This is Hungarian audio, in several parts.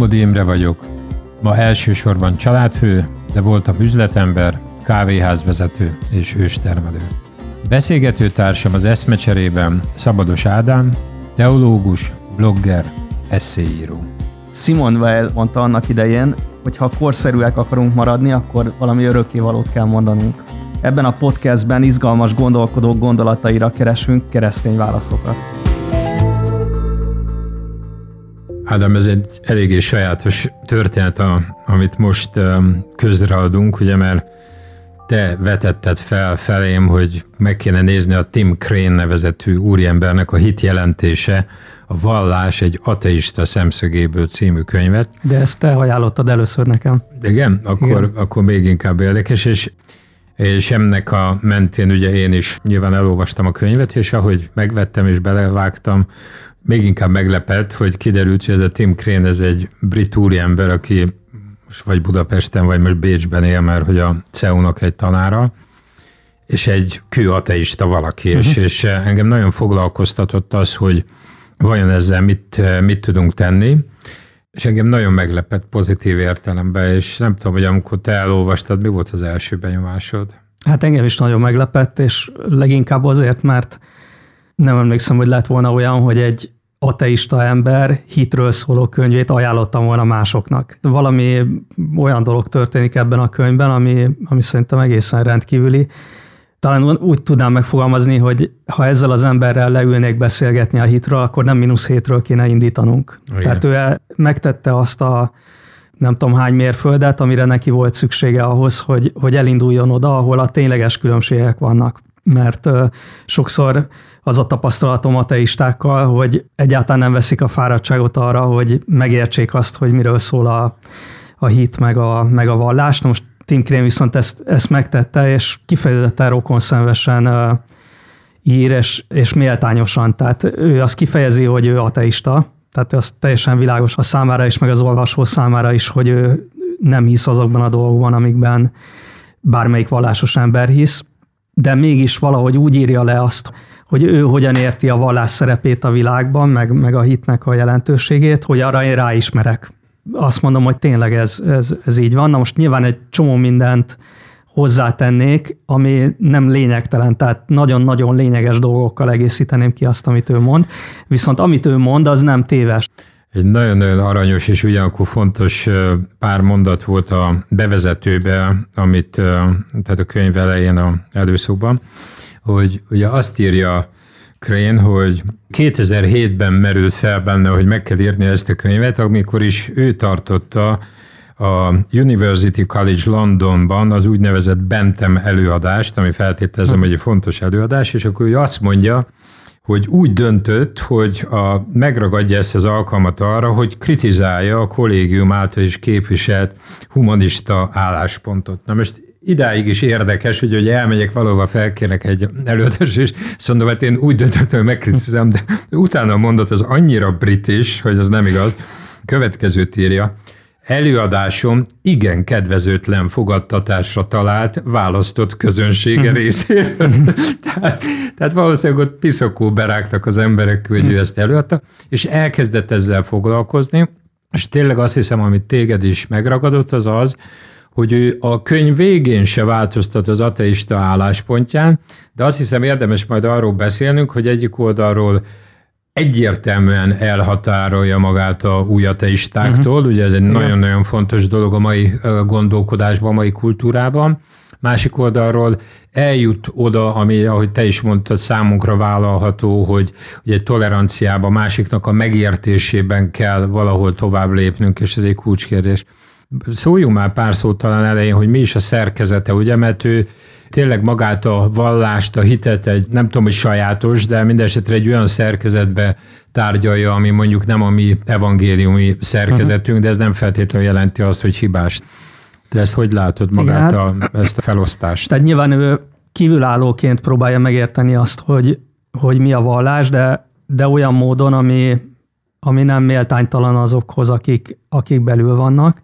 Somodi Imre vagyok. Ma elsősorban családfő, de voltam üzletember, kávéházvezető és őstermelő. Beszélgető társam az eszmecserében Szabados Ádám, teológus, blogger, eszéíró. Simon Weil mondta annak idején, hogy ha korszerűek akarunk maradni, akkor valami örökkévalót kell mondanunk. Ebben a podcastben izgalmas gondolkodók gondolataira keresünk keresztény válaszokat. Ádám, ez egy eléggé sajátos történet, a, amit most um, közreadunk, ugye, mert te vetetted fel felém, hogy meg kéne nézni a Tim Crane nevezetű úriembernek a hit jelentése, a Vallás egy ateista szemszögéből című könyvet. De ezt te ajánlottad először nekem. Igen? Akkor, Igen. akkor még inkább érdekes, és, és ennek a mentén ugye én is nyilván elolvastam a könyvet, és ahogy megvettem és belevágtam, még inkább meglepett, hogy kiderült, hogy ez a Tim Crane, ez egy brit úriember, aki most vagy Budapesten, vagy most Bécsben él, mert hogy a CEU-nak egy tanára, és egy kő ateista valaki, uh-huh. és, mhm. és engem nagyon foglalkoztatott az, hogy vajon ezzel mit, mit tudunk tenni, és engem nagyon meglepett pozitív értelemben, és nem tudom, hogy amikor te elolvastad, mi volt az első benyomásod? Hát engem is nagyon meglepett, és leginkább azért, mert nem emlékszem, hogy lett volna olyan, hogy egy ateista ember hitről szóló könyvét ajánlottam volna másoknak. Valami olyan dolog történik ebben a könyvben, ami, ami szerintem egészen rendkívüli. Talán úgy tudnám megfogalmazni, hogy ha ezzel az emberrel leülnék beszélgetni a hitről, akkor nem mínusz hétről kéne indítanunk. Igen. Tehát ő megtette azt a nem tudom hány mérföldet, amire neki volt szüksége ahhoz, hogy, hogy elinduljon oda, ahol a tényleges különbségek vannak. Mert uh, sokszor az a tapasztalatom ateistákkal, hogy egyáltalán nem veszik a fáradtságot arra, hogy megértsék azt, hogy miről szól a, a hit meg a, meg a vallás. Na most Tim Crane viszont ezt, ezt megtette, és kifejezetten rokonszenvesen uh, ír, és, és méltányosan. Tehát ő azt kifejezi, hogy ő ateista, tehát az teljesen világos a számára is, meg az olvasó számára is, hogy ő nem hisz azokban a dolgokban, amikben bármelyik vallásos ember hisz, de mégis valahogy úgy írja le azt, hogy ő hogyan érti a vallás szerepét a világban, meg, meg a hitnek a jelentőségét, hogy arra én ráismerek. Azt mondom, hogy tényleg ez, ez, ez így van. Na most nyilván egy csomó mindent hozzátennék, ami nem lényegtelen, tehát nagyon-nagyon lényeges dolgokkal egészíteném ki azt, amit ő mond. Viszont amit ő mond, az nem téves. Egy nagyon-nagyon aranyos és ugyanakkor fontos pár mondat volt a bevezetőbe, amit tehát a könyv elején a előszóban, hogy ugye azt írja Crane, hogy 2007-ben merült fel benne, hogy meg kell írni ezt a könyvet, amikor is ő tartotta a University College Londonban az úgynevezett Bentham előadást, ami feltételezem, hogy egy fontos előadás, és akkor ő azt mondja, hogy úgy döntött, hogy a, megragadja ezt az alkalmat arra, hogy kritizálja a kollégium által is képviselt humanista álláspontot. Na most idáig is érdekes, hogy, hogy elmegyek valahova, felkérek egy előadást, és mondom, hát én úgy döntöttem, hogy megkritizálom, de utána a mondat az annyira british, hogy az nem igaz. Következőt írja, Előadásom igen kedvezőtlen fogadtatásra talált választott közönsége mhm. részéről. tehát, tehát valószínűleg ott piszokó berágtak az emberek, hogy ő ezt előadta, és elkezdett ezzel foglalkozni, és tényleg azt hiszem, amit téged is megragadott, az az, hogy ő a könyv végén se változtat az ateista álláspontján, de azt hiszem érdemes majd arról beszélnünk, hogy egyik oldalról egyértelműen elhatárolja magát a új ateistáktól, uh-huh. ugye ez egy nagyon-nagyon fontos dolog a mai gondolkodásban, a mai kultúrában. Másik oldalról eljut oda, ami, ahogy te is mondtad, számunkra vállalható, hogy ugye egy toleranciában, másiknak a megértésében kell valahol tovább lépnünk, és ez egy kulcskérdés. Szóljunk már pár szót talán elején, hogy mi is a szerkezete, ugye, mert ő tényleg magát a vallást, a hitet egy, nem tudom, hogy sajátos, de minden esetre egy olyan szerkezetbe tárgyalja, ami mondjuk nem a mi evangéliumi szerkezetünk, uh-huh. de ez nem feltétlenül jelenti azt, hogy hibás. De ezt hogy látod magát, a, ezt a felosztást? Tehát nyilván ő kívülállóként próbálja megérteni azt, hogy, hogy mi a vallás, de, de olyan módon, ami, ami nem méltánytalan azokhoz, akik, akik belül vannak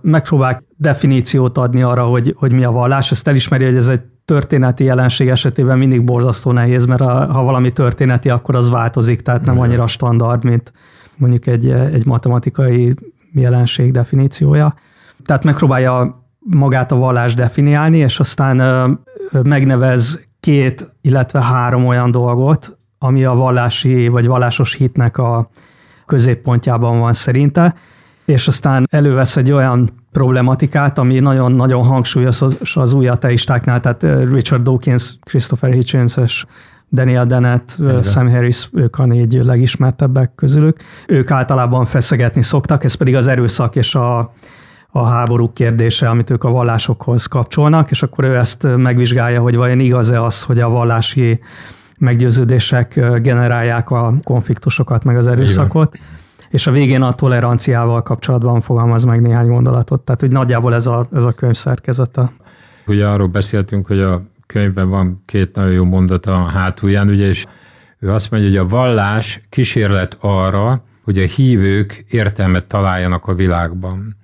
megpróbál definíciót adni arra, hogy, hogy mi a vallás. Ezt elismeri, hogy ez egy történeti jelenség esetében mindig borzasztó nehéz, mert a, ha valami történeti, akkor az változik, tehát nem annyira standard, mint, mondjuk egy, egy matematikai jelenség definíciója. Tehát megpróbálja magát a vallást definiálni, és aztán megnevez két, illetve három olyan dolgot, ami a vallási vagy vallásos hitnek a középpontjában van szerinte, és aztán elővesz egy olyan problematikát, ami nagyon-nagyon hangsúlyos az, az új ateistáknál, tehát Richard Dawkins, Christopher Hitchens és Daniel Dennett, Igen. Sam Harris, ők a négy legismertebbek közülük. Ők általában feszegetni szoktak, ez pedig az erőszak és a, a háborúk kérdése, amit ők a vallásokhoz kapcsolnak, és akkor ő ezt megvizsgálja, hogy vajon igaz-e az, hogy a vallási meggyőződések generálják a konfliktusokat, meg az erőszakot. Igen. És a végén a toleranciával kapcsolatban fogalmaz meg néhány gondolatot. Tehát, hogy nagyjából ez a, ez a könyv szerkezete. Ugye arról beszéltünk, hogy a könyvben van két nagyon jó mondat a hátulján, ugye, és ő azt mondja, hogy a vallás kísérlet arra, hogy a hívők értelmet találjanak a világban.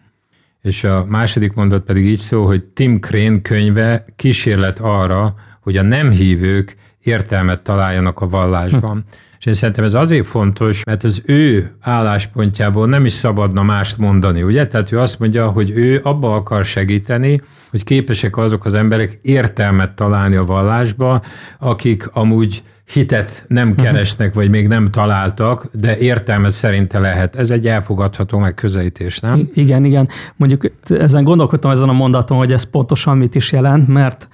És a második mondat pedig így szól, hogy Tim Crane könyve kísérlet arra, hogy a nem hívők értelmet találjanak a vallásban. És én szerintem ez azért fontos, mert az ő álláspontjából nem is szabadna mást mondani, ugye? Tehát ő azt mondja, hogy ő abba akar segíteni, hogy képesek azok az emberek értelmet találni a vallásba, akik amúgy hitet nem mhm. keresnek, vagy még nem találtak, de értelmet szerinte lehet. Ez egy elfogadható megközelítés, nem? Igen, igen. Mondjuk ezen gondolkodtam ezen a mondaton, hogy ez pontosan mit is jelent, mert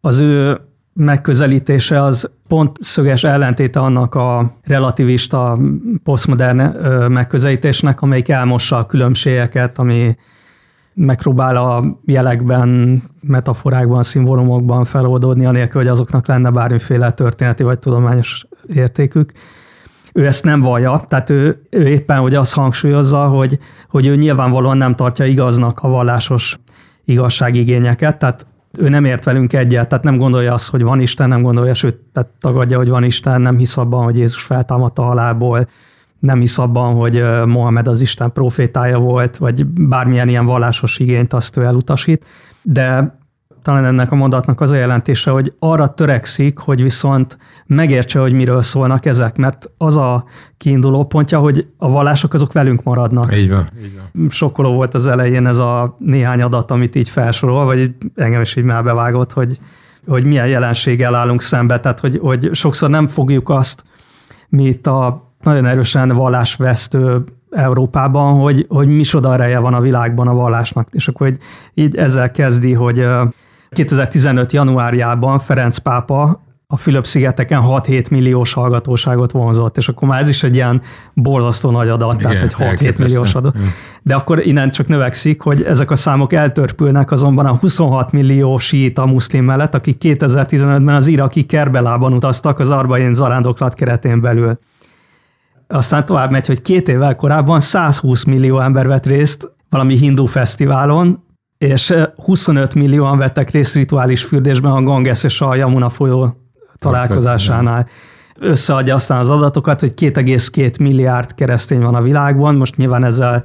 az ő megközelítése az pont szöges ellentéte annak a relativista, posztmodern megközelítésnek, amelyik elmossa a különbségeket, ami megpróbál a jelekben, metaforákban, szimbólumokban feloldódni, anélkül, hogy azoknak lenne bármiféle történeti vagy tudományos értékük. Ő ezt nem vallja, tehát ő, ő éppen hogy azt hangsúlyozza, hogy, hogy ő nyilvánvalóan nem tartja igaznak a vallásos igazságigényeket, tehát ő nem ért velünk egyet, tehát nem gondolja azt, hogy van Isten, nem gondolja, sőt, tehát tagadja, hogy van Isten, nem hisz abban, hogy Jézus feltámadta a halálból, nem hisz abban, hogy Mohamed az Isten profétája volt, vagy bármilyen ilyen vallásos igényt azt ő elutasít, de talán ennek a mondatnak az a jelentése, hogy arra törekszik, hogy viszont megértse, hogy miről szólnak ezek, mert az a kiinduló pontja, hogy a vallások azok velünk maradnak. Így van. Így van. Sokkoló volt az elején ez a néhány adat, amit így felsorol, vagy engem is így már bevágott, hogy, hogy milyen jelenséggel állunk szembe, tehát hogy, hogy sokszor nem fogjuk azt, mi itt a nagyon erősen vallásvesztő Európában, hogy, hogy mi ereje van a világban a vallásnak. És akkor így, így ezzel kezdi, hogy 2015. januárjában Ferenc pápa a Fülöp-szigeteken 6-7 milliós hallgatóságot vonzott, és akkor már ez is egy ilyen borzasztó nagy adat, Igen, tehát egy 6-7 milliós adat. Mm. De akkor innen csak növekszik, hogy ezek a számok eltörpülnek azonban a 26 millió a muszlim mellett, akik 2015-ben az iraki Kerbelában utaztak az Arbain zarándoklat keretén belül. Aztán tovább megy, hogy két évvel korábban 120 millió ember vett részt valami hindu fesztiválon, és 25 millióan vettek részt rituális fürdésben a Ganges és a Yamuna folyó találkozásánál. Összeadja aztán az adatokat, hogy 2,2 milliárd keresztény van a világban, most nyilván ezzel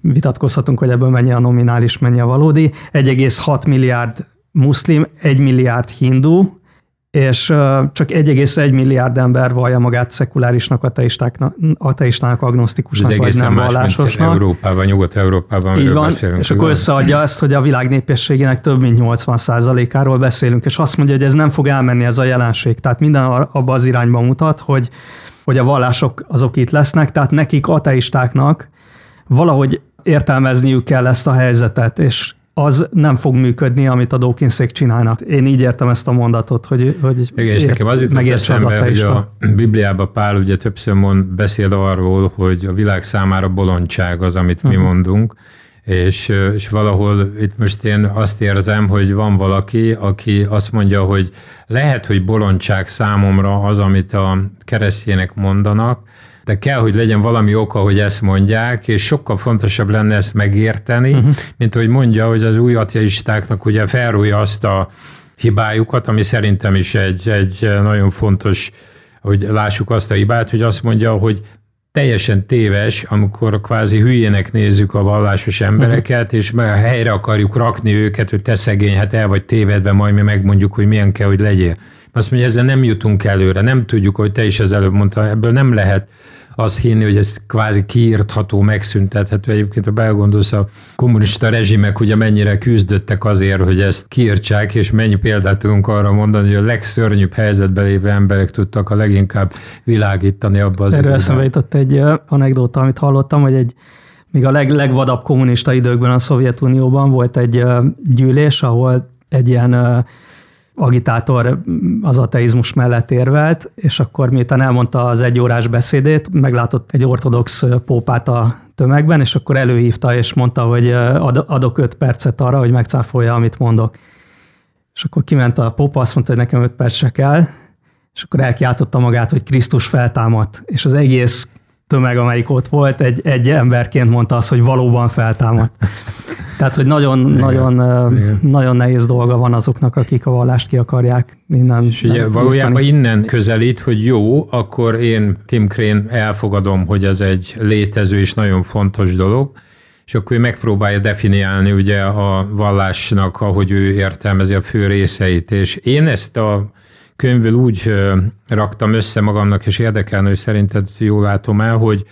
vitatkozhatunk, hogy ebből mennyi a nominális, mennyi a valódi. 1,6 milliárd muszlim, 1 milliárd hindu, és csak 1,1 milliárd ember vallja magát szekulárisnak, ateistáknak, ateistának, agnosztikusnak, vagy nem más, vallásosnak. Európában, Nyugat-Európában, Így van, beszélünk. És akkor összeadja ezt, hogy a világ népességének több mint 80%-áról beszélünk, és azt mondja, hogy ez nem fog elmenni ez a jelenség. Tehát minden abba az irányba mutat, hogy, hogy a vallások azok itt lesznek, tehát nekik ateistáknak valahogy értelmezniük kell ezt a helyzetet, és az nem fog működni, amit a Dawkinsék csinálnak. Én így értem ezt a mondatot, hogy, hogy Igen, és nekem az jutott eszembe, hogy a Bibliában Pál ugye többször mond, beszél arról, hogy a világ számára bolondság az, amit uh-huh. mi mhm. mondunk, és, és valahol itt most én azt érzem, hogy van valaki, aki azt mondja, hogy lehet, hogy bolondság számomra az, amit a keresztjének mondanak, de kell, hogy legyen valami oka, hogy ezt mondják, és sokkal fontosabb lenne ezt megérteni, uh-huh. mint hogy mondja, hogy az új ateistáknak ugye felrújja azt a hibájukat, ami szerintem is egy, egy nagyon fontos, hogy lássuk azt a hibát, hogy azt mondja, hogy teljesen téves, amikor kvázi hülyének nézzük a vallásos embereket, uh-huh. és helyre akarjuk rakni őket, hogy te szegény, hát el vagy tévedve, majd mi megmondjuk, hogy milyen kell, hogy legyél. Azt mondja, ezzel nem jutunk előre, nem tudjuk, hogy te is az előbb mondta, ebből nem lehet az hinni, hogy ez kvázi kiírtható, megszüntethető. Egyébként, ha belgondolsz, a kommunista rezsimek ugye mennyire küzdöttek azért, hogy ezt kiírtsák, és mennyi példát tudunk arra mondani, hogy a legszörnyűbb helyzetben lévő emberek tudtak a leginkább világítani abba az Erről eszembe jutott egy anekdóta, amit hallottam, hogy egy még a leg, legvadabb kommunista időkben a Szovjetunióban volt egy gyűlés, ahol egy ilyen agitátor az ateizmus mellett érvelt, és akkor miután elmondta az egy órás beszédét, meglátott egy ortodox pópát a tömegben, és akkor előhívta, és mondta, hogy adok öt percet arra, hogy megcáfolja, amit mondok. És akkor kiment a pópa, azt mondta, hogy nekem öt perc se kell, és akkor elkiáltotta magát, hogy Krisztus feltámadt, és az egész tömeg, amelyik ott volt, egy, egy emberként mondta azt, hogy valóban feltámadt. Tehát, hogy nagyon, Igen. nagyon, Igen. nagyon nehéz dolga van azoknak, akik a vallást ki akarják innen. És ugye valójában innen közelít, hogy jó, akkor én Tim Crane elfogadom, hogy ez egy létező és nagyon fontos dolog, és akkor ő megpróbálja definiálni ugye a vallásnak, ahogy ő értelmezi a fő részeit, és én ezt a könyvből úgy raktam össze magamnak, és érdekelne, hogy szerinted jól látom el, hogy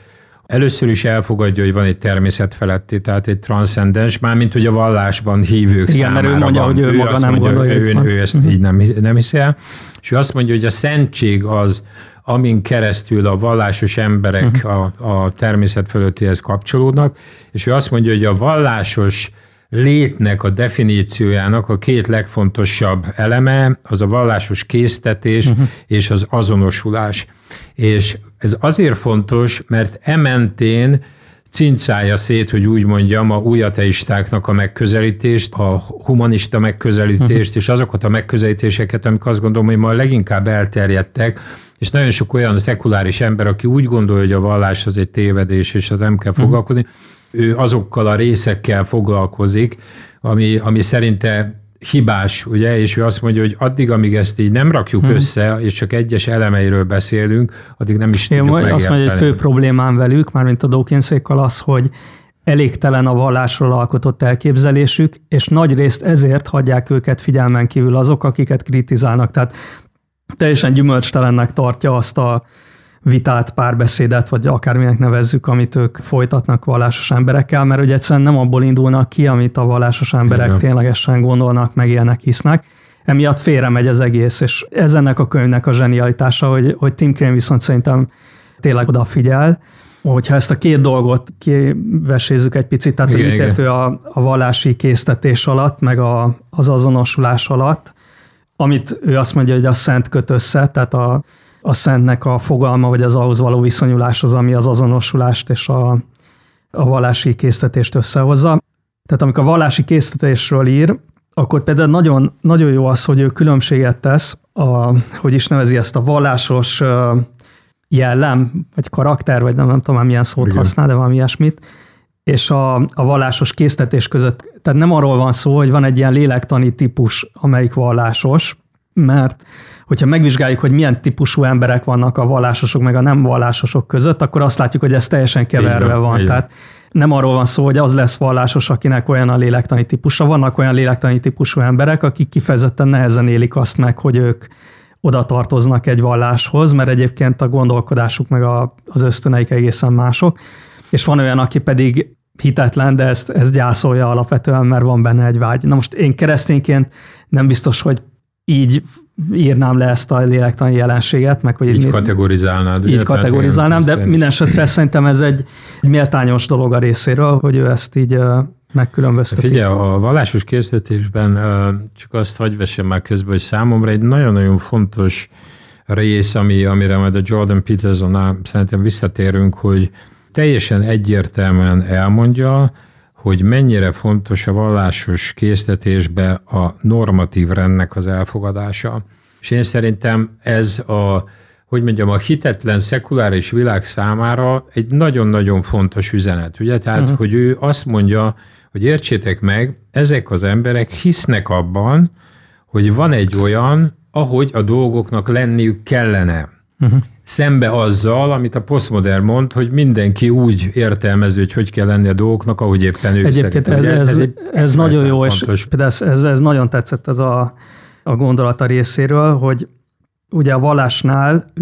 Először is elfogadja, hogy van egy természet feletti, tehát egy transzcendens, mármint hogy a vallásban hívők Igen, számára mert ő mondja, van. hogy ő, ő maga nem mondja, gondolja, ő, ő, ő ezt uh-huh. így nem, nem hiszi el. És ő azt mondja, hogy a szentség az, amin keresztül a vallásos emberek uh-huh. a, a természet fölöttihez kapcsolódnak, és ő azt mondja, hogy a vallásos létnek a definíciójának a két legfontosabb eleme az a vallásos késztetés uh-huh. és az azonosulás. És ez azért fontos, mert ementén cincálja szét, hogy úgy mondjam, a új ateistáknak a megközelítést, a humanista megközelítést, uh-huh. és azokat a megközelítéseket, amik azt gondolom, hogy ma leginkább elterjedtek, és nagyon sok olyan szekuláris ember, aki úgy gondolja, hogy a vallás az egy tévedés, és az nem kell uh-huh. foglalkozni, ő azokkal a részekkel foglalkozik, ami, ami szerinte hibás, ugye, és ő azt mondja, hogy addig, amíg ezt így nem rakjuk hmm. össze, és csak egyes elemeiről beszélünk, addig nem is Én tudjuk megérteni. Azt mondja, hogy fő problémám velük, mármint a Dawkinsékkal az, hogy elégtelen a vallásról alkotott elképzelésük, és nagy részt ezért hagyják őket figyelmen kívül azok, akiket kritizálnak. Tehát teljesen gyümölcstelennek tartja azt a vitát, párbeszédet, vagy akárminek nevezzük, amit ők folytatnak vallásos emberekkel, mert ugye egyszerűen nem abból indulnak ki, amit a vallásos emberek Igen. ténylegesen gondolnak, megélnek, hisznek. Emiatt félre megy az egész, és ez ennek a könyvnek a zsenialitása, hogy, hogy Tim Crane viszont szerintem tényleg odafigyel, hogyha ezt a két dolgot kivesézzük egy picit, tehát igen, hogy a, a vallási késztetés alatt, meg a, az azonosulás alatt, amit ő azt mondja, hogy a szent köt össze, tehát a, a szentnek a fogalma, vagy az ahhoz való viszonyulás az, ami az azonosulást és a, a vallási késztetést összehozza. Tehát amikor a vallási késztetésről ír, akkor például nagyon, nagyon jó az, hogy ő különbséget tesz, a, hogy is nevezi ezt a vallásos jellem, vagy karakter, vagy nem, nem tudom milyen szót Igen. használ, de valami ilyesmit, és a, a vallásos késztetés között. Tehát nem arról van szó, hogy van egy ilyen lélektani típus, amelyik vallásos, mert hogyha megvizsgáljuk, hogy milyen típusú emberek vannak a vallásosok meg a nem vallásosok között, akkor azt látjuk, hogy ez teljesen keverve van. van. Tehát nem arról van szó, hogy az lesz vallásos, akinek olyan a lélektani típusa. Vannak olyan lélektani típusú emberek, akik kifejezetten nehezen élik azt meg, hogy ők oda tartoznak egy valláshoz, mert egyébként a gondolkodásuk meg a, az ösztöneik egészen mások. És van olyan, aki pedig hitetlen, de ezt, ezt gyászolja alapvetően, mert van benne egy vágy. Na most én keresztényként nem biztos, hogy így írnám le ezt a lélektani jelenséget, meg hogy így, így kategorizálnád. Így kategorizálnám, de minden esetre szerintem ez egy méltányos dolog a részéről, hogy ő ezt így megkülönbözteti. Figyelj, a vallásos készítésben csak azt hagyj vessem már közben, hogy számomra egy nagyon-nagyon fontos rész, ami, amire majd a Jordan Peterson szerintem visszatérünk, hogy teljesen egyértelműen elmondja, hogy mennyire fontos a vallásos készletésbe a normatív rendnek az elfogadása. És én szerintem ez a, hogy mondjam, a hitetlen szekuláris világ számára egy nagyon-nagyon fontos üzenet. Ugye? Tehát, uh-huh. hogy ő azt mondja, hogy értsétek meg, ezek az emberek hisznek abban, hogy van egy olyan, ahogy a dolgoknak lenniük kellene. Uh-huh szembe azzal, amit a posztmodern mond, hogy mindenki úgy értelmező, hogy hogy kell lenni a dolgoknak, ahogy éppen ő Egyébként ez, ez, ez, ez, ez nagyon jó, fontos. és ez, ez, ez nagyon tetszett ez a, a gondolata részéről, hogy Ugye a vallásnál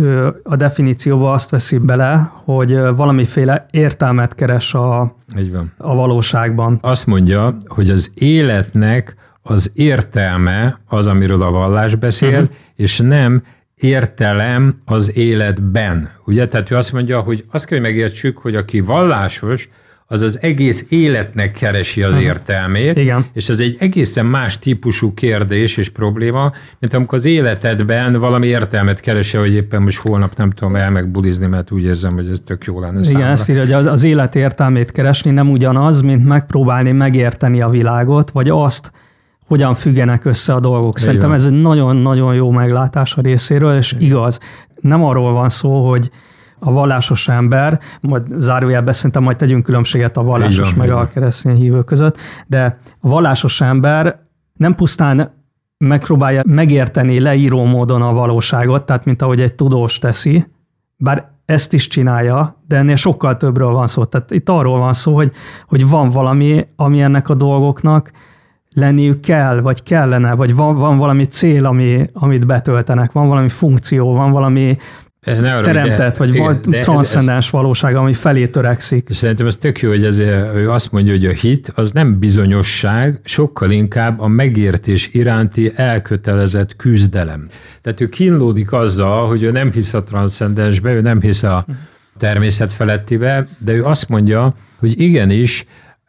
a definícióba azt veszi bele, hogy valamiféle értelmet keres a, Így van. a valóságban. Azt mondja, hogy az életnek az értelme az, amiről a vallás beszél, uh-huh. és nem értelem az életben. Ugye? Tehát ő azt mondja, hogy azt kell, hogy megértsük, hogy aki vallásos, az az egész életnek keresi az értelmét, Igen. és ez egy egészen más típusú kérdés és probléma, mint amikor az életedben valami értelmet keresi, hogy éppen most holnap nem tudom el megbulizni, mert úgy érzem, hogy ez tök jó lenne Igen, számomra. ezt írja, hogy az, az élet értelmét keresni nem ugyanaz, mint megpróbálni megérteni a világot, vagy azt, hogyan függenek össze a dolgok. Szerintem ez egy nagyon-nagyon jó meglátás a részéről, és igaz. Nem arról van szó, hogy a vallásos ember, majd zárójelben szerintem majd tegyünk különbséget a vallásos van, meg a keresztény hívő között, de a vallásos ember nem pusztán megpróbálja megérteni leíró módon a valóságot, tehát mint ahogy egy tudós teszi, bár ezt is csinálja, de ennél sokkal többről van szó. Tehát itt arról van szó, hogy, hogy van valami, ami ennek a dolgoknak lenniük kell, vagy kellene, vagy van, van valami cél, ami, amit betöltenek, van valami funkció, van valami ne arra, teremtett, vagy igen, de ez- transzcendens valóság, ami felé törekszik. És szerintem ez tök jó, hogy ez, ő azt mondja, hogy a hit az nem bizonyosság, sokkal inkább a megértés iránti elkötelezett küzdelem. Tehát ő kínlódik azzal, hogy ő nem hisz a transzcendensbe, ő nem hisz a természet felettibe, de ő azt mondja, hogy igenis,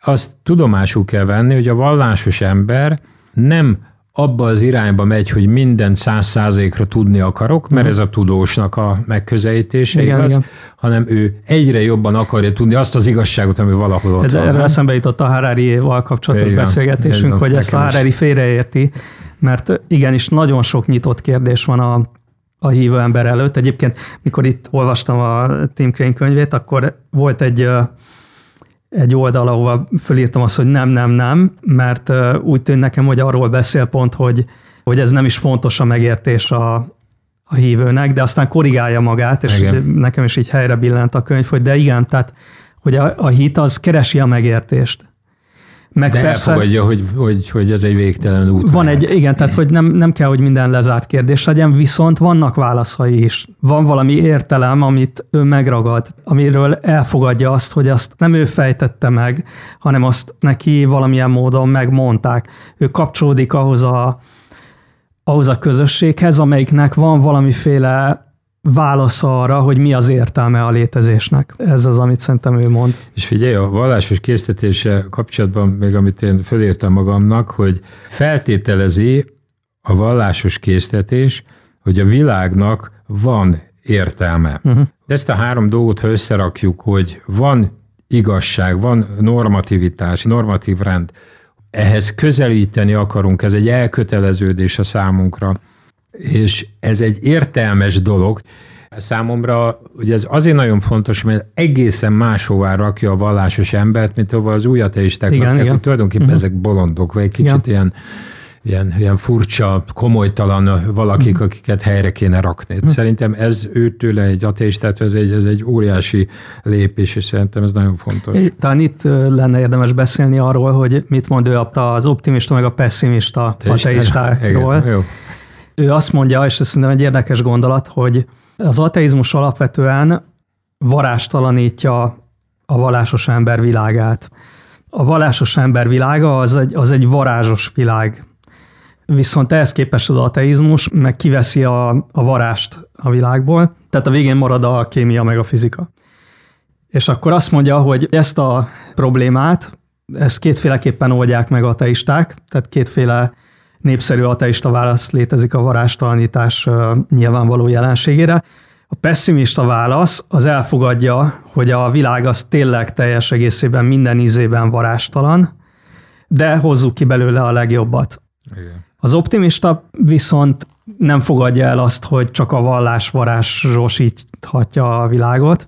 azt tudomásul kell venni, hogy a vallásos ember nem abba az irányba megy, hogy mindent száz százalékra tudni akarok, mert ez a tudósnak a megközelítése, Igen, igaz? igen. hanem ő egyre jobban akarja tudni azt az igazságot, ami valahol ott Ez van. erről eszembe jutott a Harari-val kapcsolatos Igen, beszélgetésünk, igen, hogy ezt a. Harari félreérti, mert igenis nagyon sok nyitott kérdés van a, a hívő ember előtt. Egyébként, mikor itt olvastam a Tim Crane könyvét, akkor volt egy egy oldal, ahova fölírtam azt, hogy nem, nem, nem, mert úgy tűnt nekem, hogy arról beszél pont, hogy, hogy ez nem is fontos a megértés a, a hívőnek, de aztán korrigálja magát, és Igen. nekem is így helyre billent a könyv, hogy de igen, tehát hogy a, a hit az keresi a megértést. Meg De persze elfogadja, hogy, hogy, hogy ez egy végtelen út. van lehet. egy, igen, tehát hogy nem, nem kell, hogy minden lezárt kérdés legyen, viszont vannak válaszai is. Van valami értelem, amit ő megragad, amiről elfogadja azt, hogy azt nem ő fejtette meg, hanem azt neki valamilyen módon megmondták. Ő kapcsolódik ahhoz a, ahhoz a közösséghez, amelyiknek van valamiféle válasz arra, hogy mi az értelme a létezésnek. Ez az, amit szerintem ő mond. És figyelj, a vallásos késztetése kapcsolatban még amit én fölírtam magamnak, hogy feltételezi a vallásos késztetés, hogy a világnak van értelme. Uh-huh. De ezt a három dolgot, ha összerakjuk, hogy van igazság, van normativitás, normatív rend, ehhez közelíteni akarunk, ez egy elköteleződés a számunkra, és ez egy értelmes dolog. Számomra ugye ez azért nagyon fontos, mert egészen máshová rakja a vallásos embert, mint ahova az új ateisták Igen, rakják, igen. tulajdonképpen uh-huh. ezek bolondok, vagy egy kicsit Igen. ilyen, ilyen, ilyen furcsa, komolytalan valakik, uh-huh. akiket helyre kéne rakni. Uh-huh. Szerintem ez őtőle egy ateistát, ez egy, ez egy óriási lépés, és szerintem ez nagyon fontos. Talán itt lenne érdemes beszélni arról, hogy mit mond ő az optimista meg a pessimista ateistákról. Igen, jó. Ő azt mondja, és ez szerintem egy érdekes gondolat, hogy az ateizmus alapvetően varástalanítja a vallásos ember világát. A vallásos ember világa az egy, az egy varázsos világ. Viszont ehhez képest az ateizmus meg kiveszi a, a varást a világból, tehát a végén marad a kémia meg a fizika. És akkor azt mondja, hogy ezt a problémát, ezt kétféleképpen oldják meg ateisták, tehát kétféle népszerű ateista válasz létezik a varástalanítás nyilvánvaló jelenségére. A pessimista válasz az elfogadja, hogy a világ az tényleg teljes egészében minden ízében varástalan, de hozzuk ki belőle a legjobbat. Igen. Az optimista viszont nem fogadja el azt, hogy csak a vallás varázsosíthatja a világot,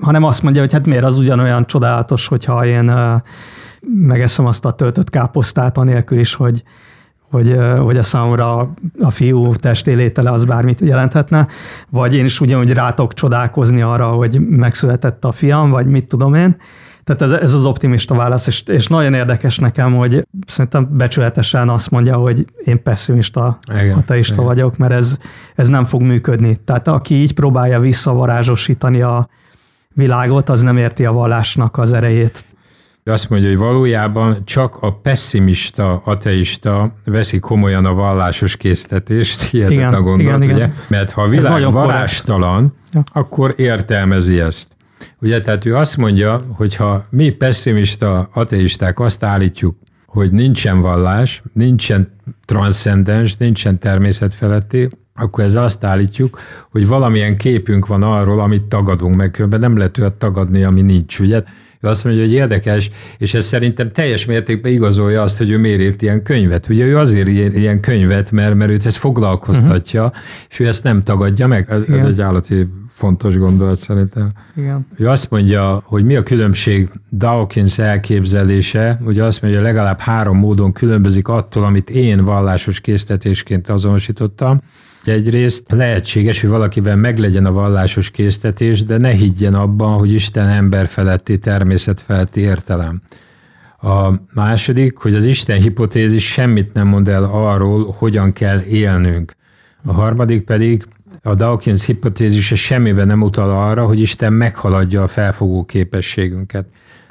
hanem azt mondja, hogy hát miért az ugyanolyan csodálatos, hogyha én megeszem azt a töltött káposztát, anélkül is, hogy, hogy, hogy a számomra a fiú testélétele az bármit jelenthetne, vagy én is ugyanúgy rátok csodálkozni arra, hogy megszületett a fiam, vagy mit tudom én. Tehát ez, ez az optimista válasz, és, és nagyon érdekes nekem, hogy szerintem becsületesen azt mondja, hogy én pessimista, igen, ateista igen. vagyok, mert ez, ez nem fog működni. Tehát aki így próbálja visszavarázsosítani a világot, az nem érti a vallásnak az erejét azt mondja, hogy valójában csak a pessimista ateista veszi komolyan a vallásos késztetést, hihetetlen a gondolat, igen, ugye? Igen. Mert ha a világ valástalan, ja. akkor értelmezi ezt. Ugye, tehát ő azt mondja, hogy ha mi pessimista ateisták azt állítjuk, hogy nincsen vallás, nincsen transzcendens, nincsen természetfeletti, akkor ez azt állítjuk, hogy valamilyen képünk van arról, amit tagadunk, meg nem lehet olyat tagadni, ami nincs, ugye? Ő azt mondja, hogy érdekes, és ez szerintem teljes mértékben igazolja azt, hogy ő miért írt ilyen könyvet. Ugye ő azért ír ilyen könyvet, mert, mert őt ez foglalkoztatja, uh-huh. és ő ezt nem tagadja meg. Ez, ez egy állati fontos gondolat szerintem. Igen. Ő azt mondja, hogy mi a különbség Dawkins elképzelése, ugye azt mondja, hogy legalább három módon különbözik attól, amit én vallásos késztetésként azonosítottam. Egyrészt lehetséges, hogy valakiben meglegyen a vallásos késztetés, de ne higgyen abban, hogy Isten ember feletti, természet feletti értelem. A második, hogy az Isten hipotézis semmit nem mond el arról, hogyan kell élnünk. A harmadik pedig, a Dawkins hipotézise semmiben nem utal arra, hogy Isten meghaladja a felfogó képességünket.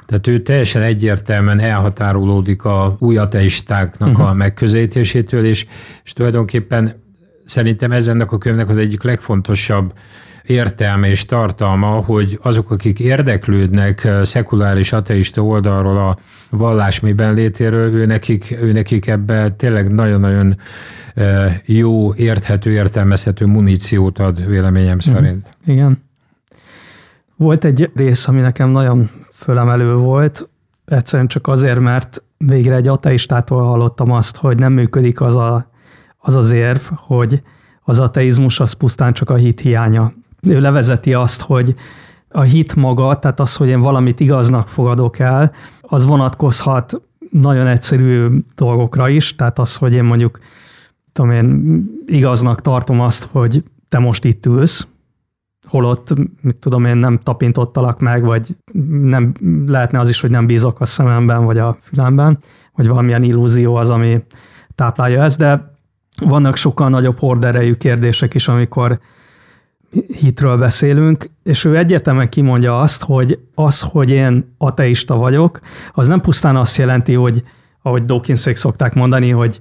Tehát ő teljesen egyértelműen elhatárolódik a új ateistáknak uh-huh. a megközelítésétől, és, és tulajdonképpen Szerintem ez ennek a könyvnek az egyik legfontosabb értelme és tartalma, hogy azok, akik érdeklődnek szekuláris ateista oldalról a vallás miben létéről, ő nekik, ő nekik ebbe tényleg nagyon-nagyon e, jó, érthető, értelmezhető muníciót ad véleményem mhm. szerint. Igen. Volt egy rész, ami nekem nagyon fölemelő volt, egyszerűen csak azért, mert végre egy ateistától hallottam azt, hogy nem működik az a az az érv, hogy az ateizmus az pusztán csak a hit hiánya. Ő levezeti azt, hogy a hit maga, tehát az, hogy én valamit igaznak fogadok el, az vonatkozhat nagyon egyszerű dolgokra is, tehát az, hogy én mondjuk tudom én, igaznak tartom azt, hogy te most itt ülsz, holott, mit tudom én, nem tapintottalak meg, vagy nem, lehetne az is, hogy nem bízok a szememben, vagy a fülemben, vagy valamilyen illúzió az, ami táplálja ezt, de vannak sokkal nagyobb horderejű kérdések is, amikor hitről beszélünk, és ő egyértelműen kimondja azt, hogy az, hogy én ateista vagyok, az nem pusztán azt jelenti, hogy ahogy Dawkinsék szokták mondani, hogy,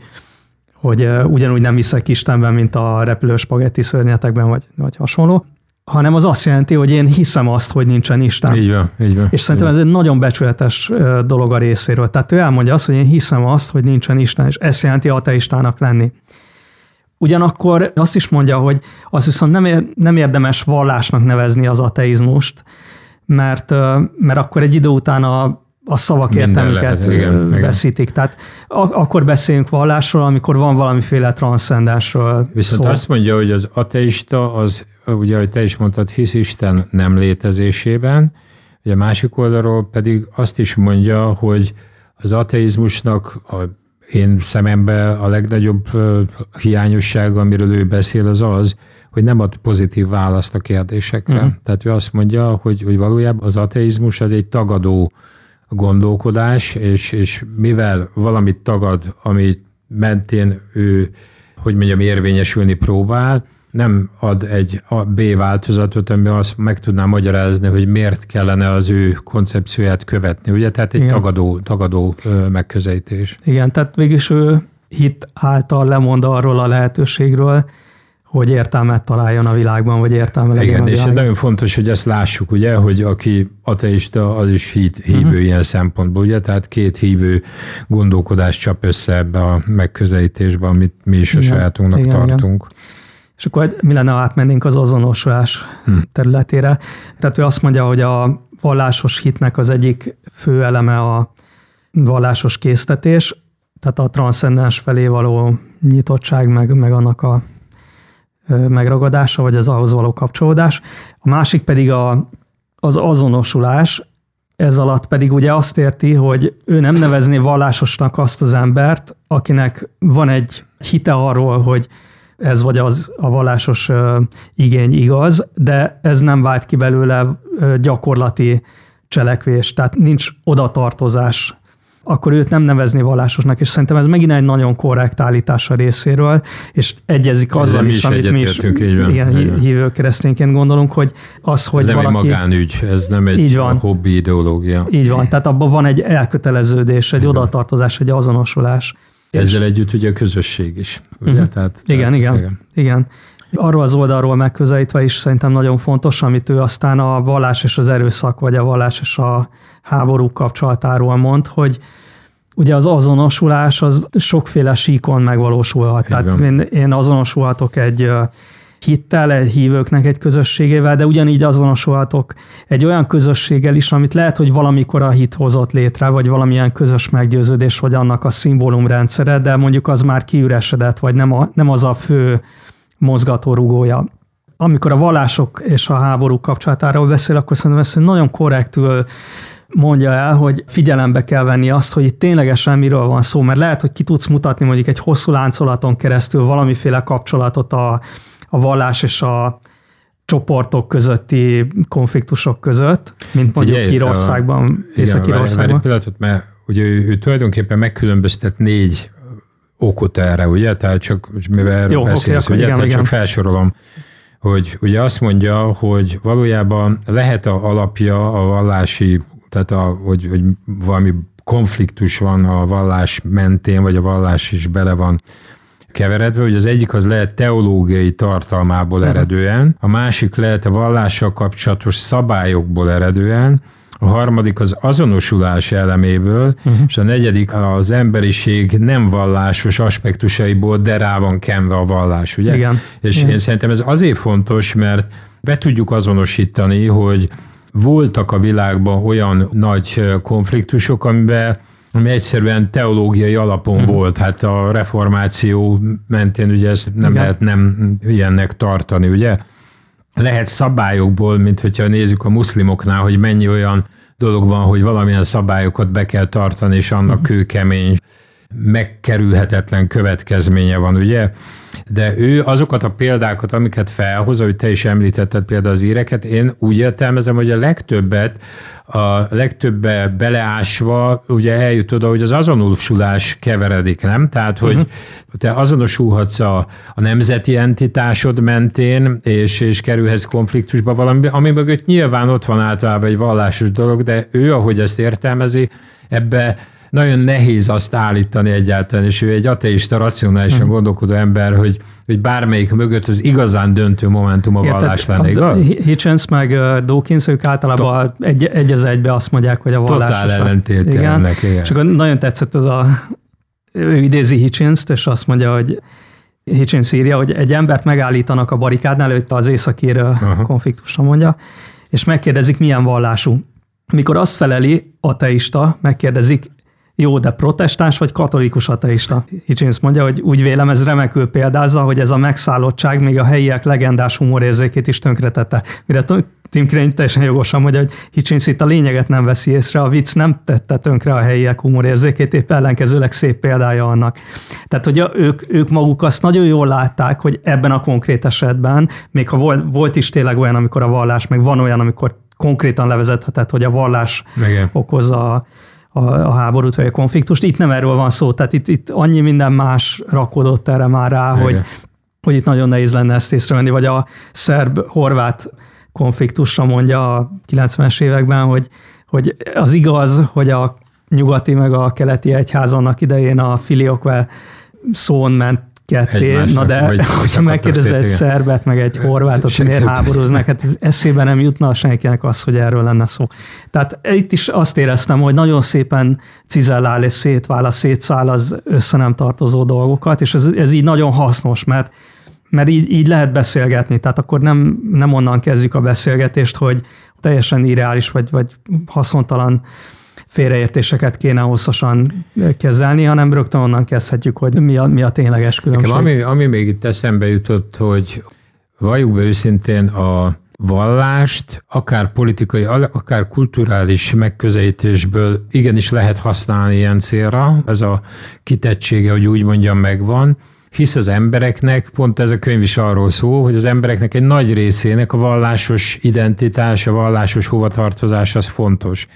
hogy ugyanúgy nem hiszek Istenben, mint a repülő spagetti szörnyetekben, vagy, vagy hasonló, hanem az azt jelenti, hogy én hiszem azt, hogy nincsen Isten. Így van, így van. És szerintem így ez egy nagyon becsületes dolog a részéről. Tehát ő elmondja azt, hogy én hiszem azt, hogy nincsen Isten, és ezt jelenti ateistának lenni. Ugyanakkor azt is mondja, hogy az viszont nem, ér, nem érdemes vallásnak nevezni az ateizmust, mert, mert akkor egy idő után a, a szavak értelmüket veszítik. Tehát akkor beszéljünk vallásról, amikor van valamiféle transzcendensről Viszont szó. azt mondja, hogy az ateista, az ugye, ahogy te is mondtad, hisz Isten nem létezésében, ugye a másik oldalról pedig azt is mondja, hogy az ateizmusnak a én szememben a legnagyobb hiányosság, amiről ő beszél, az az, hogy nem ad pozitív választ a kérdésekre. Uh-huh. Tehát ő azt mondja, hogy, hogy valójában az ateizmus az egy tagadó gondolkodás, és, és mivel valamit tagad, amit mentén ő, hogy mondjam, érvényesülni próbál, nem ad egy a B változatot, ami azt meg tudná magyarázni, hogy miért kellene az ő koncepcióját követni. Ugye, tehát egy tagadó, tagadó megközelítés. Igen, tehát végülis ő hit által lemond arról a lehetőségről, hogy értelmet találjon a világban, vagy értelme legyen Igen, a és ez nagyon fontos, hogy ezt lássuk, ugye, hogy aki ateista, az is hit, hívő uh-huh. ilyen szempontból, ugye, tehát két hívő gondolkodás csap össze ebbe a megközelítésbe, amit mi is a igen, sajátunknak igen, tartunk. Igen. És akkor mi lenne, ha átmennénk az azonosulás hmm. területére. Tehát ő azt mondja, hogy a vallásos hitnek az egyik fő eleme a vallásos késztetés, tehát a transzcendens felé való nyitottság, meg, meg annak a megragadása, vagy az ahhoz való kapcsolódás. A másik pedig a, az azonosulás, ez alatt pedig ugye azt érti, hogy ő nem nevezné vallásosnak azt az embert, akinek van egy hite arról, hogy ez vagy az a vallásos igény igaz, de ez nem vált ki belőle gyakorlati cselekvés, tehát nincs odatartozás akkor őt nem nevezni vallásosnak, és szerintem ez megint egy nagyon korrekt állítás a részéről, és egyezik azzal is, is, amit mi is igen, hívő keresztényként gondolunk, hogy az, hogy ez valaki... nem egy magánügy, ez nem egy így van. hobbi ideológia. Így van, tehát abban van egy elköteleződés, egy igen. odatartozás, egy azonosulás. Ezzel együtt ugye a közösség is. Ugye? Uh-huh. Tehát, igen, tehát, igen, igen, igen. Arról az oldalról megközelítve is szerintem nagyon fontos, amit ő aztán a vallás és az erőszak, vagy a vallás és a háború kapcsolatáról mond, hogy ugye az azonosulás az sokféle síkon megvalósulhat. Igen. Tehát én, én azonosulhatok egy hittel, hívőknek egy közösségével, de ugyanígy azonosulhatok egy olyan közösséggel is, amit lehet, hogy valamikor a hit hozott létre, vagy valamilyen közös meggyőződés, vagy annak a szimbólumrendszere, de mondjuk az már kiüresedett, vagy nem, a, nem az a fő mozgatórugója. Amikor a vallások és a háború kapcsolatáról beszél, akkor szerintem ezt nagyon korrektül mondja el, hogy figyelembe kell venni azt, hogy itt ténylegesen miről van szó, mert lehet, hogy ki tudsz mutatni mondjuk egy hosszú láncolaton keresztül valamiféle kapcsolatot a, a vallás és a csoportok közötti konfliktusok között, mint mondjuk Figyelj, Írországban, Észak-Írországban. pillanatot, mert ugye ő, ő tulajdonképpen megkülönböztet négy okot erre, ugye? Tehát csak mivel Jó, beszélsz, okay, ugye? Igen, Tehát igen. csak felsorolom hogy ugye azt mondja, hogy valójában lehet a alapja a vallási tehát a, hogy, hogy valami konfliktus van a vallás mentén, vagy a vallás is bele van keveredve, hogy az egyik az lehet teológiai tartalmából eredően, a másik lehet a vallással kapcsolatos szabályokból eredően, a harmadik az azonosulás eleméből, uh-huh. és a negyedik az emberiség nem vallásos aspektusaiból, de rá van kenve a vallás, ugye? Igen. És Igen. én szerintem ez azért fontos, mert be tudjuk azonosítani, hogy voltak a világban olyan nagy konfliktusok, amiben ami egyszerűen teológiai alapon uh-huh. volt. Hát a reformáció mentén ugye ezt nem Igen. lehet nem ilyennek tartani, ugye? Lehet szabályokból, mint hogyha nézzük a muszlimoknál, hogy mennyi olyan dolog van, hogy valamilyen szabályokat be kell tartani, és annak uh-huh. kőkemény, megkerülhetetlen következménye van, ugye? de ő azokat a példákat, amiket felhoz, hogy te is említetted például az íreket, én úgy értelmezem, hogy a legtöbbet, a legtöbbe beleásva ugye eljut oda, hogy az azonosulás keveredik, nem? Tehát, hogy uh-huh. te azonosulhatsz a, a nemzeti entitásod mentén, és, és kerülhetsz konfliktusba valami, ami mögött nyilván ott van általában egy vallásos dolog, de ő, ahogy ezt értelmezi, ebbe nagyon nehéz azt állítani egyáltalán, és ő egy ateista, racionálisan hmm. gondolkodó ember, hogy, hogy bármelyik mögött az igazán döntő momentum a vallás lenne, igaz? Hitchens meg Dawkins, ők általában to- egy, egy az egybe azt mondják, hogy a vallás. Totál ellentét igen. Ennek, igen. És akkor nagyon tetszett ez a, ő idézi Hitchens-t, és azt mondja, hogy Hitchens írja, hogy egy embert megállítanak a barikádnál, őt az északír konfliktusra mondja, és megkérdezik, milyen vallású. Mikor azt feleli, ateista, megkérdezik, jó, de protestáns vagy katolikus ateista? Hitchens mondja, hogy úgy vélem, ez remekül példázza, hogy ez a megszállottság még a helyiek legendás humorérzékét is tönkretette. Mire Tim Crane teljesen jogosan mondja, hogy Hitchens itt a lényeget nem veszi észre, a vicc nem tette tönkre a helyiek humorérzékét, épp ellenkezőleg szép példája annak. Tehát, hogy ők, ők maguk azt nagyon jól látták, hogy ebben a konkrét esetben, még ha volt, volt is tényleg olyan, amikor a vallás, meg van olyan, amikor konkrétan levezethetett, hogy a vallás Igen. okozza a, a háborút vagy a konfliktust. Itt nem erről van szó, tehát itt, itt annyi minden más rakodott erre már rá, hogy, hogy itt nagyon nehéz lenne ezt észrevenni, vagy a szerb-horvát konfliktusra mondja a 90-es években, hogy, hogy az igaz, hogy a nyugati meg a keleti egyház annak idején a filiokve szón ment ketté, na de vagy hogyha megkérdezel egy szerbet, meg egy horvátot, hogy miért háborúznak, hát ez eszébe nem jutna senkinek az, hogy erről lenne szó. Tehát itt is azt éreztem, hogy nagyon szépen cizellál és szétválaszt, szétszáll az össze nem tartozó dolgokat, és ez, ez így nagyon hasznos, mert mert így, így lehet beszélgetni, tehát akkor nem, nem onnan kezdjük a beszélgetést, hogy teljesen irreális vagy, vagy haszontalan félreértéseket kéne hosszasan kezelni, hanem rögtön onnan kezdhetjük, hogy mi a, mi a tényleges különbség. Nekem ami, ami még itt eszembe jutott, hogy valljuk be őszintén, a vallást, akár politikai, akár kulturális megközelítésből igenis lehet használni ilyen célra. Ez a kitettsége, hogy úgy mondjam, megvan hisz az embereknek, pont ez a könyv is arról szól, hogy az embereknek egy nagy részének a vallásos identitás, a vallásos hovatartozás az fontos.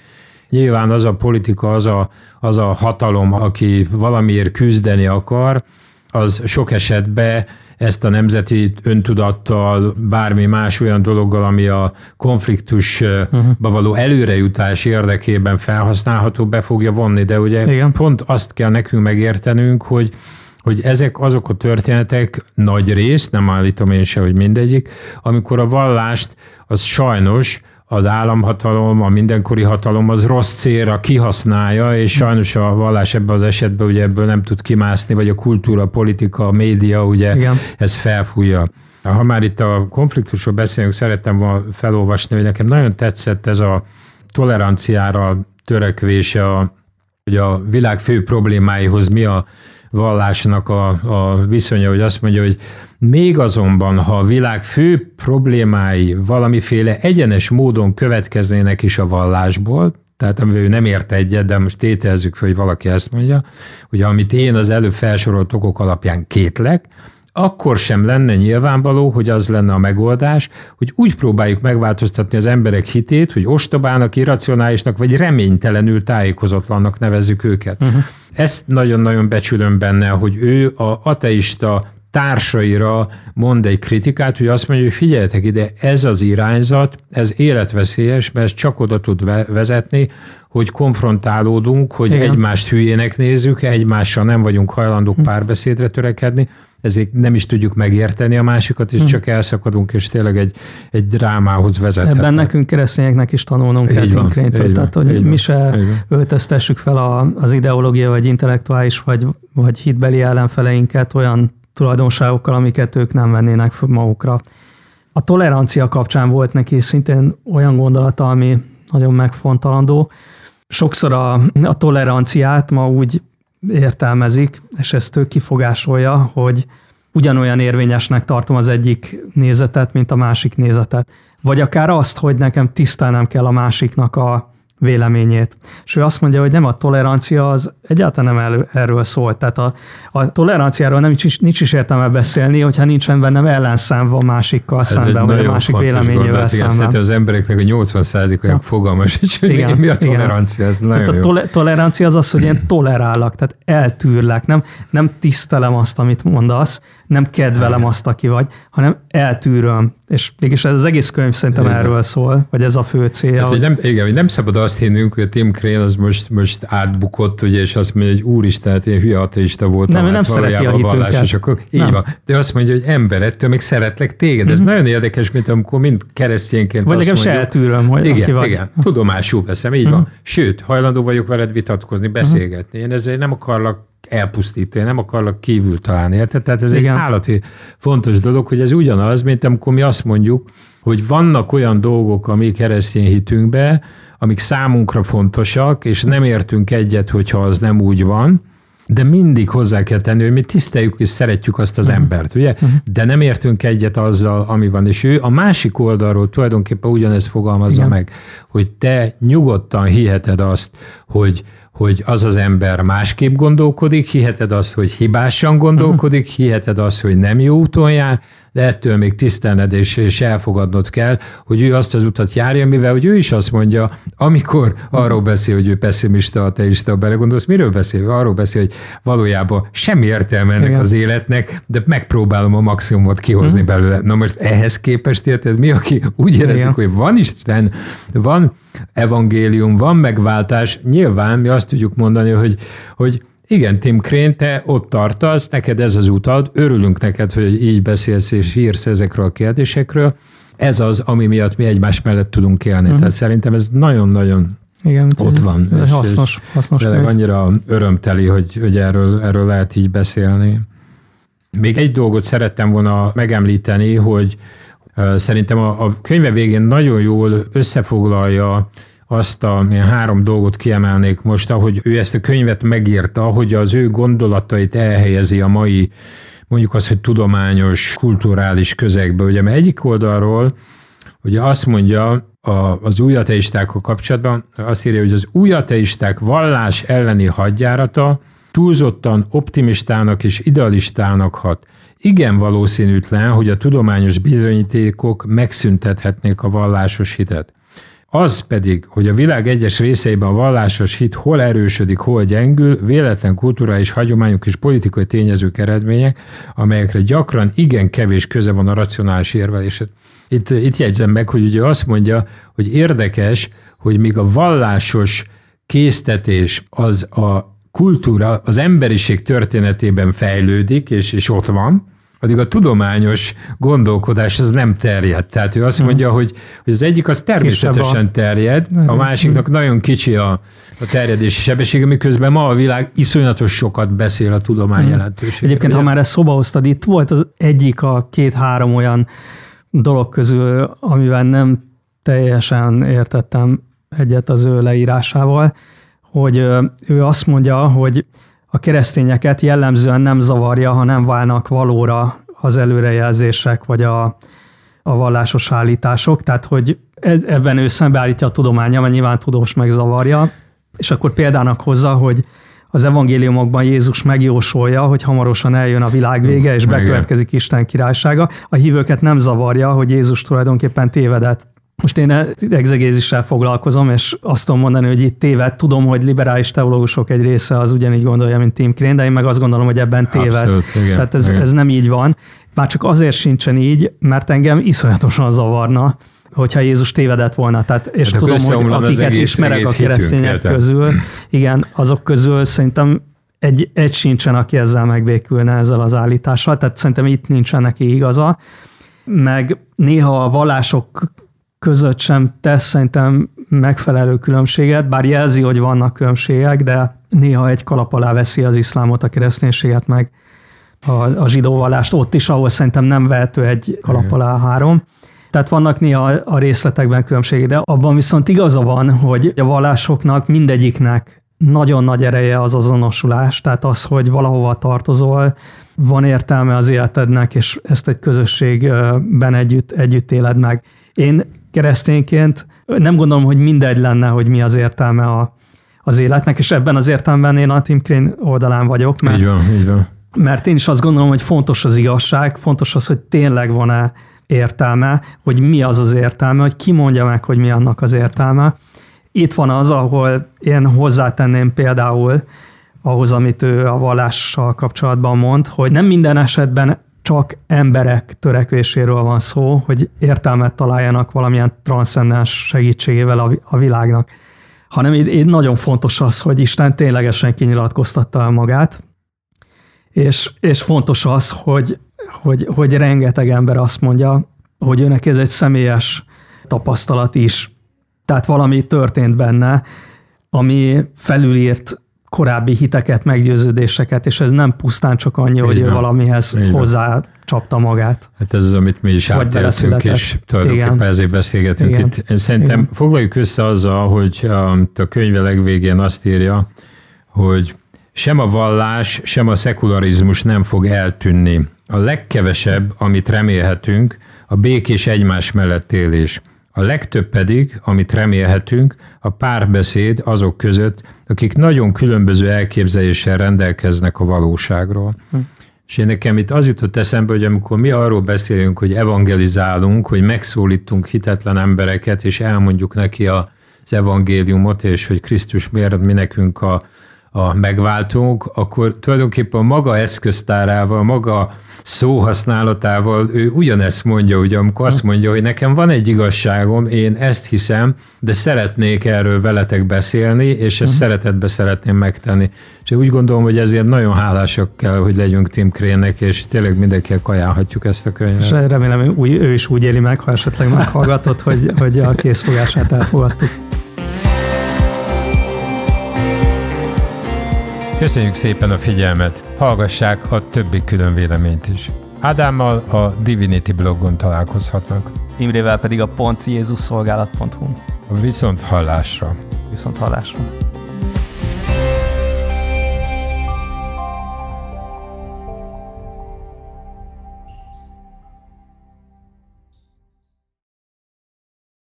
Nyilván az a politika, az a, az a hatalom, aki valamiért küzdeni akar, az sok esetben ezt a nemzeti öntudattal, bármi más olyan dologgal, ami a konfliktusba uh-huh. való előrejutás érdekében felhasználható, be fogja vonni. De ugye Igen. pont azt kell nekünk megértenünk, hogy hogy ezek azok a történetek nagy rész, nem állítom én se, hogy mindegyik, amikor a vallást az sajnos az államhatalom, a mindenkori hatalom az rossz célra kihasználja, és sajnos a vallás ebben az esetben ugye ebből nem tud kimászni, vagy a kultúra, a politika, a média, ugye Igen. ez felfújja. Ha már itt a konfliktusról beszélünk, szerettem volna felolvasni, hogy nekem nagyon tetszett ez a toleranciára törekvése, a, hogy a világ fő problémáihoz mi a vallásnak a, a viszonya, hogy azt mondja, hogy még azonban, ha a világ fő problémái valamiféle egyenes módon következnének is a vallásból, tehát amivel ő nem ért egyet, de most tételezzük fel, hogy valaki ezt mondja, hogy amit én az előbb felsorolt okok alapján kétlek, akkor sem lenne nyilvánvaló, hogy az lenne a megoldás, hogy úgy próbáljuk megváltoztatni az emberek hitét, hogy ostobának, irracionálisnak vagy reménytelenül tájékozatlannak nevezzük őket. Uh-huh. Ezt nagyon-nagyon becsülöm benne, hogy ő a ateista társaira mond egy kritikát, hogy azt mondja, hogy figyeljetek ide, ez az irányzat, ez életveszélyes, mert ez csak oda tud vezetni, hogy konfrontálódunk, hogy Igen. egymást hülyének nézzük, egymással nem vagyunk hajlandók hm. párbeszédre törekedni, ezért nem is tudjuk megérteni a másikat, és hmm. csak elszakadunk, és tényleg egy, egy drámához vezet. Ebben nekünk keresztényeknek is tanulnunk kell Tinkréntől, tehát hogy mi se öltöztessük fel a, az ideológia, vagy intellektuális, vagy, vagy hitbeli ellenfeleinket olyan tulajdonságokkal, amiket ők nem vennének magukra. A tolerancia kapcsán volt neki szintén olyan gondolata, ami nagyon megfontolandó. Sokszor a, a toleranciát ma úgy értelmezik, és ezt ő kifogásolja, hogy ugyanolyan érvényesnek tartom az egyik nézetet, mint a másik nézetet. Vagy akár azt, hogy nekem tisztelnem kell a másiknak a véleményét. És ő azt mondja, hogy nem a tolerancia az egyáltalán nem el, erről szól. Tehát a, a toleranciáról nem nincs, nincs is értelme beszélni, hogyha nincsen bennem ellenszámva a másikkal Ez szemben, vagy a másik véleményével gondolat, szemben. Igen, az embereknek a 80%-a fogalmas, hogy igen, mi a tolerancia. Ez nagyon tehát a tole, tolerancia az az, hogy én tolerálok, tehát eltűrlek, nem, nem tisztelem azt, amit mondasz, nem kedvelem azt, aki vagy, hanem eltűröm. És mégis ez az egész könyv szerintem igen. erről szól, vagy ez a fő célja. Hát, hogy nem, igen, hogy nem szabad azt hinnünk, hogy a Tim Crane az most, most átbukott, ugye, és azt mondja, hogy úristen, hát én hülye ateista voltam. Nem, hát nem szereti a hitünket. És akkor, így nem. van. De azt mondja, hogy ember, ettől még szeretlek téged. Ez mm-hmm. nagyon érdekes, mint amikor mind keresztényként Vagy nekem se eltűröm, hogy igen, aki vagy. Igen, tudomásul veszem, így mm-hmm. van. Sőt, hajlandó vagyok veled vitatkozni, beszélgetni. Én ezzel nem akarlak elpusztítani, nem akarlak kívül találni, érted? Tehát ez Igen. egy állati fontos dolog, hogy ez ugyanaz, mint amikor mi azt mondjuk, hogy vannak olyan dolgok a mi keresztény hitünkbe, amik számunkra fontosak, és nem értünk egyet, hogyha az nem úgy van, de mindig hozzá kell tenni, hogy mi tiszteljük és szeretjük azt az uh-huh. embert, ugye? Uh-huh. De nem értünk egyet azzal, ami van. És ő a másik oldalról tulajdonképpen ugyanezt fogalmazza Igen. meg, hogy te nyugodtan hiheted azt, hogy hogy az az ember másképp gondolkodik, hiheted azt, hogy hibásan gondolkodik, hiheted azt, hogy nem jó úton jár, de ettől még tisztelned és, és elfogadnod kell, hogy ő azt az utat járja, mivel hogy ő is azt mondja, amikor arról beszél, hogy ő pessimista, ateista, belegondolsz, miről beszél? Arról beszél, hogy valójában semmi értelme ennek Igen. az életnek, de megpróbálom a maximumot kihozni uh-huh. belőle. Na most ehhez képest érted, mi, aki úgy érezzük, Igen. hogy van Isten, van evangélium, van megváltás, nyilván mi azt tudjuk mondani, hogy, hogy igen, Tim Crane, te ott tartasz, neked ez az utad, örülünk neked, hogy így beszélsz és írsz ezekről a kérdésekről. Ez az, ami miatt mi egymás mellett tudunk élni. Uh-huh. Tehát szerintem ez nagyon-nagyon igen, ott van. És, hasznos, hasznos. Tényleg annyira örömteli, hogy, hogy erről, erről lehet így beszélni. Még egy dolgot szerettem volna megemlíteni, hogy szerintem a, a könyve végén nagyon jól összefoglalja azt a három dolgot kiemelnék most, ahogy ő ezt a könyvet megírta, hogy az ő gondolatait elhelyezi a mai mondjuk az, hogy tudományos, kulturális közegbe. Ugye mert egyik oldalról Ugye azt mondja a, az új kapcsolatban, azt írja, hogy az új vallás elleni hadjárata túlzottan optimistának és idealistának hat. Igen valószínűtlen, hogy a tudományos bizonyítékok megszüntethetnék a vallásos hitet. Az pedig, hogy a világ egyes részeiben a vallásos hit hol erősödik, hol gyengül, véletlen kulturális hagyományok és politikai tényezők eredmények, amelyekre gyakran igen kevés köze van a racionális érvelésed. Itt, itt jegyzem meg, hogy ugye azt mondja, hogy érdekes, hogy míg a vallásos késztetés az a kultúra, az emberiség történetében fejlődik, és, és ott van, addig a tudományos gondolkodás az nem terjed. Tehát ő azt mondja, hogy, hogy az egyik az természetesen terjed, a másiknak nagyon kicsi a, a terjedési sebessége, miközben ma a világ iszonyatos sokat beszél a tudomány jelentőségéről. Egyébként, ha már ezt szoba hoztad, itt volt az egyik a két-három olyan dolog közül, amivel nem teljesen értettem egyet az ő leírásával, hogy ő azt mondja, hogy a keresztényeket jellemzően nem zavarja, ha nem válnak valóra az előrejelzések, vagy a, a vallásos állítások, tehát hogy e, ebben ő szembeállítja a tudománya, mert nyilván tudós megzavarja, és akkor példának hozza, hogy az evangéliumokban Jézus megjósolja, hogy hamarosan eljön a világ vége, és bekövetkezik Isten királysága. A hívőket nem zavarja, hogy Jézus tulajdonképpen tévedett. Most én egzegézissel foglalkozom, és azt tudom mondani, hogy itt téved. Tudom, hogy liberális teológusok egy része az ugyanígy gondolja, mint Tim Crane, de én meg azt gondolom, hogy ebben téved. Abszolút, igen, Tehát ez, igen. ez nem így van. Már csak azért sincsen így, mert engem iszonyatosan zavarna, hogyha Jézus tévedett volna. Tehát, és hát tudom, hogy akiket egész, ismerek egész a keresztények hitünk, közül, igen, azok közül szerintem egy, egy sincsen, aki ezzel megbékülne ezzel az állítással, tehát szerintem itt nincsen neki igaza. Meg néha a vallások között sem tesz szerintem megfelelő különbséget, bár jelzi, hogy vannak különbségek, de néha egy kalap alá veszi az iszlámot, a kereszténységet, meg a, a zsidó vallást ott is, ahol szerintem nem vehető egy kalap alá három. Tehát vannak néha a részletekben különbségek, de abban viszont igaza van, hogy a vallásoknak mindegyiknek nagyon nagy ereje az azonosulás, tehát az, hogy valahova tartozol, van értelme az életednek, és ezt egy közösségben együtt, együtt éled meg. Én keresztényként nem gondolom, hogy mindegy lenne, hogy mi az értelme a, az életnek, és ebben az értelemben én a Tim Crane oldalán vagyok. Mert, így van, így van. Mert én is azt gondolom, hogy fontos az igazság, fontos az, hogy tényleg van-e értelme, hogy mi az az értelme, hogy ki mondja meg, hogy mi annak az értelme. Itt van az, ahol én hozzátenném például ahhoz, amit ő a vallással kapcsolatban mond, hogy nem minden esetben csak emberek törekvéséről van szó, hogy értelmet találjanak valamilyen transzcendens segítségével a, világnak, hanem így, így nagyon fontos az, hogy Isten ténylegesen kinyilatkoztatta magát, és, és fontos az, hogy, hogy, hogy rengeteg ember azt mondja, hogy őnek ez egy személyes tapasztalat is. Tehát valami történt benne, ami felülírt korábbi hiteket, meggyőződéseket, és ez nem pusztán csak annyi, Így hogy van. ő valamihez Így hozzá csapta magát. Hát ez az, amit mi is átéltünk, és tulajdonképpen Igen. ezért beszélgetünk Igen. itt. Én szerintem Igen. foglaljuk össze azzal, hogy a könyve legvégén azt írja, hogy sem a vallás, sem a szekularizmus nem fog eltűnni. A legkevesebb, amit remélhetünk, a békés egymás mellett élés. A legtöbb pedig, amit remélhetünk, a párbeszéd azok között, akik nagyon különböző elképzeléssel rendelkeznek a valóságról. Hm. És én nekem itt az jutott eszembe, hogy amikor mi arról beszélünk, hogy evangelizálunk, hogy megszólítunk hitetlen embereket, és elmondjuk neki az evangéliumot, és hogy Krisztus miért mi nekünk a, a megváltónk, akkor tulajdonképpen maga eszköztárával, maga szóhasználatával ő ugyanezt mondja, ugye, amikor azt mondja, hogy nekem van egy igazságom, én ezt hiszem, de szeretnék erről veletek beszélni, és ezt uh-huh. szeretetbe szeretném megtenni. És én úgy gondolom, hogy ezért nagyon hálásak kell, hogy legyünk Tim Krének, és tényleg mindenkinek ajánlhatjuk ezt a könyvet. És remélem, hogy ő is úgy éli meg, ha esetleg meghallgatott, hogy, hogy a készfogását elfogadtuk. Köszönjük szépen a figyelmet, hallgassák a többi külön véleményt is. Ádámmal a Divinity blogon találkozhatnak. Imrével pedig a pontjézusszolgálat.hu. Viszont hallásra. Viszont hallásra.